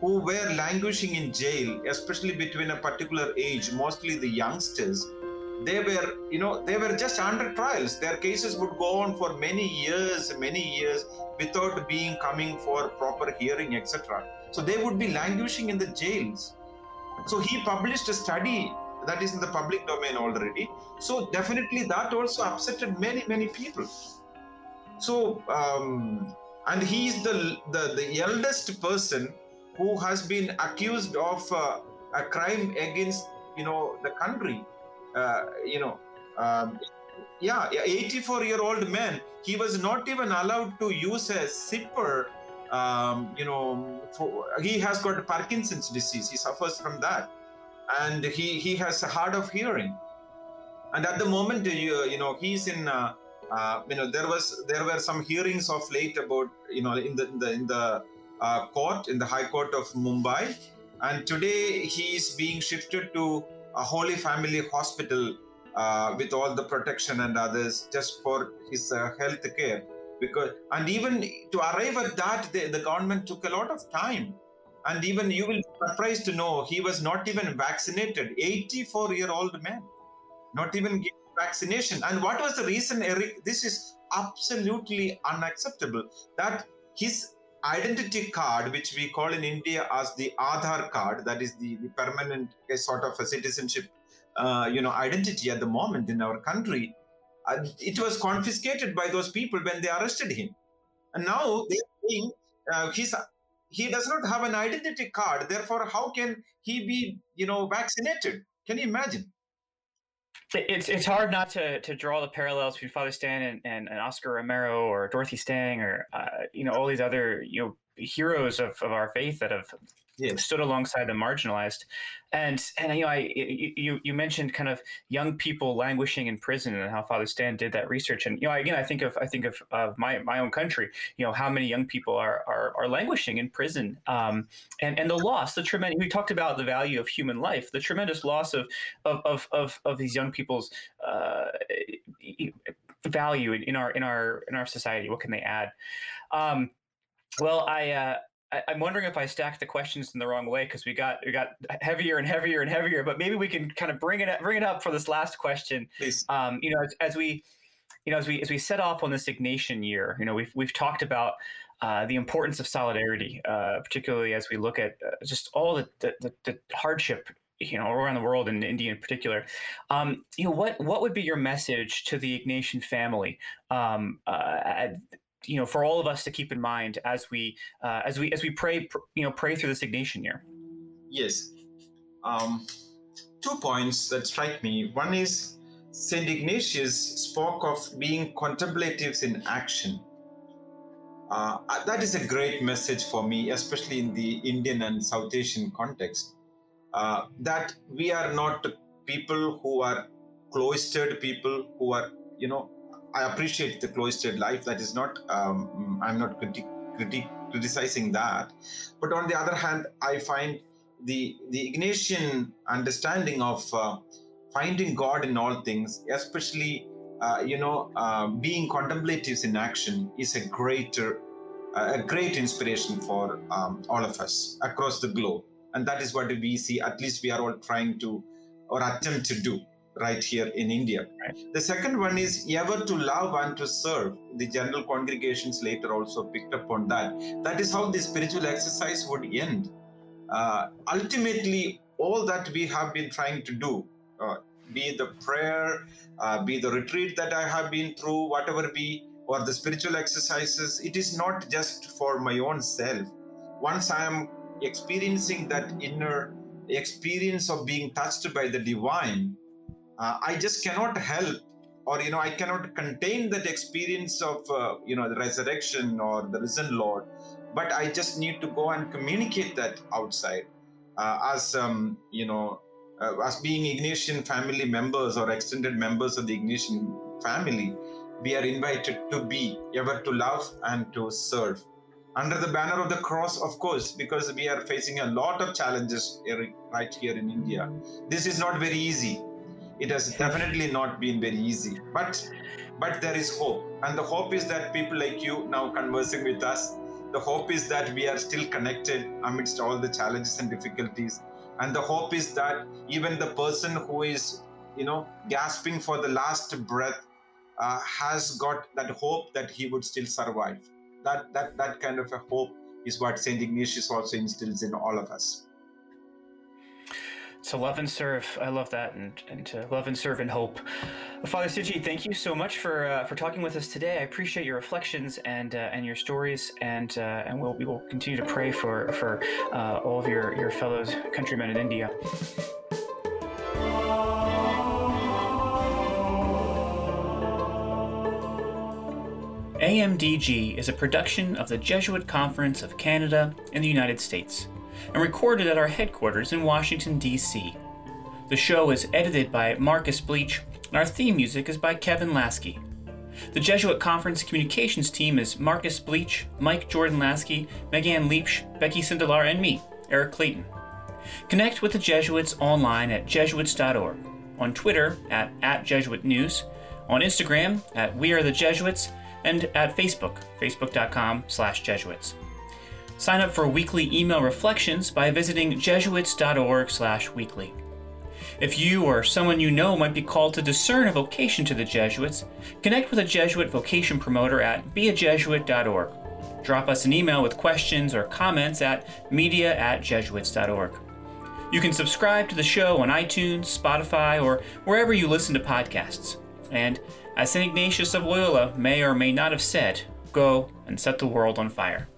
who were languishing in jail, especially between a particular age, mostly the youngsters, they were, you know, they were just under trials. Their cases would go on for many years, many years without being coming for proper hearing, etc. So they would be languishing in the jails. So he published a study that is in the public domain already. So definitely that also upsetted many, many people. So um, and he is the, the the eldest person who has been accused of uh, a crime against you know the country you know um, yeah 84 year old man he was not even allowed to use a zipper um, you know for, he has got parkinson's disease he suffers from that. And he he has a hard of hearing. And at the moment you, you know he's in uh, uh, you know there was there were some hearings of late about you know in the in the, in the uh, court in the high court of mumbai. And today he is being shifted to a holy family hospital uh, with all the protection and others just for his uh, health care. Because and even to arrive at that the, the government took a lot of time. And even you will be surprised to know he was not even vaccinated. 84 year old man not even given vaccination. And what was the reason eric? This is absolutely unacceptable that his identity card which we call in india as the aadhaar card that is the, the permanent sort of a citizenship uh, you know identity at the moment in our country uh, it was confiscated by those people when they arrested him. And now they're saying uh, he's he does not have an identity card therefore how can he be you know vaccinated? Can you imagine it's it's hard not to to draw the parallels between Father Stan and, and, and Oscar Romero or Dorothy Stang or uh, you know all these other you know heroes of, of our faith that have stood alongside the marginalized. And and you know, I you you mentioned kind of young people languishing in prison and how Father Stan did that research. And you know, again, I think of I think of, of my my own country. You know, how many young people are are, are languishing in prison, um, and and the loss, the tremendous. We talked about the value of human life, the tremendous loss of of of of, of these young people's. Uh, value in our in our in our society what can they add um, well i uh, I, am wondering if I stacked the questions in the wrong way because we got we got heavier and heavier and heavier. But maybe we can kind of bring it bring it up for this last question. Please. Um, you know, as, as, we you know as we as we set off on this Ignatian year, you know, we've we've talked about uh, the importance of solidarity, uh, particularly as we look at uh, just all the, the, the hardship you know around the world and India in particular. Um, you know what what would be your message to the Ignatian family um, uh, you know for all of us to keep in mind as we uh, as we as we pray you know pray through this Ignatian year. Yes. Um, two points that strike me. One is saint ignatius spoke of being contemplatives in action. Uh, uh, that is a great message for me especially in the indian and south asian context uh, that we are not people who are cloistered people who are you know I appreciate the cloistered life. That is not, um, I'm not criti- criti- criticizing that. But on the other hand, I find the, the Ignatian understanding of uh, finding God in all things, especially, uh, you know, uh, being contemplatives in action is a greater, a great inspiration for um, all of us across the globe. And that is what we see, at least we are all trying to or attempt to do right here in India. Right. The second one is ever to love and to serve. The general congregations later also picked up on that. That is how the spiritual exercise would end. Uh, ultimately, all that we have been trying to do, uh, be the prayer, uh, be the retreat that I have been through, whatever be, or the spiritual exercises, it is not just for my own self. Once I am experiencing that inner experience of being touched by the divine, uh, I just cannot help or you know i cannot contain that experience of uh, you know the resurrection or the risen lord but i just need to go and communicate that outside uh, as um, you know uh, as being ignatian family members or extended members of the ignatian family we are invited to be ever to love and to serve under the banner of the cross, of course, because we are facing a lot of challenges right here in India. This is not very easy. It has definitely not been very easy, but but there is hope, and the hope is that people like you now conversing with us. The hope is that we are still connected amidst all the challenges and difficulties, and the hope is that even the person who is, you know, gasping for the last breath uh, has got that hope that he would still survive that that that kind of a hope is what Saint Ignatius also instills in all of us. To love and serve, I love that, and, and to love and serve and hope. Father Siji, thank you so much for uh, for talking with us today. I appreciate your reflections and uh, and your stories, and uh, and we'll we will continue to pray for for uh, all of your your fellows countrymen in India. AMDG is a production of the Jesuit Conference of Canada and the United States, and recorded at our headquarters in Washington, D.C. The show is edited by Marcus Bleach, and our theme music is by Kevin Laskey. The Jesuit Conference communications team is Marcus Bleach, Mike Jordan Laskey, Megan Leach, Becky Sindelar, and me, Eric Clayton. Connect with the Jesuits online at jesuits.org, on Twitter at, at Jesuit News, on Instagram at We Are the Jesuits, and at Facebook, facebook.com slash Jesuits. Sign up for weekly email reflections by visiting jesuits.org slash weekly. If you or someone you know might be called to discern a vocation to the Jesuits, connect with a Jesuit vocation promoter at beajesuit.org. Drop us an email with questions or comments at media at jesuits.org. You can subscribe to the show on iTunes, Spotify, or wherever you listen to podcasts. And as St. Ignatius of Loyola may or may not have said, go and set the world on fire.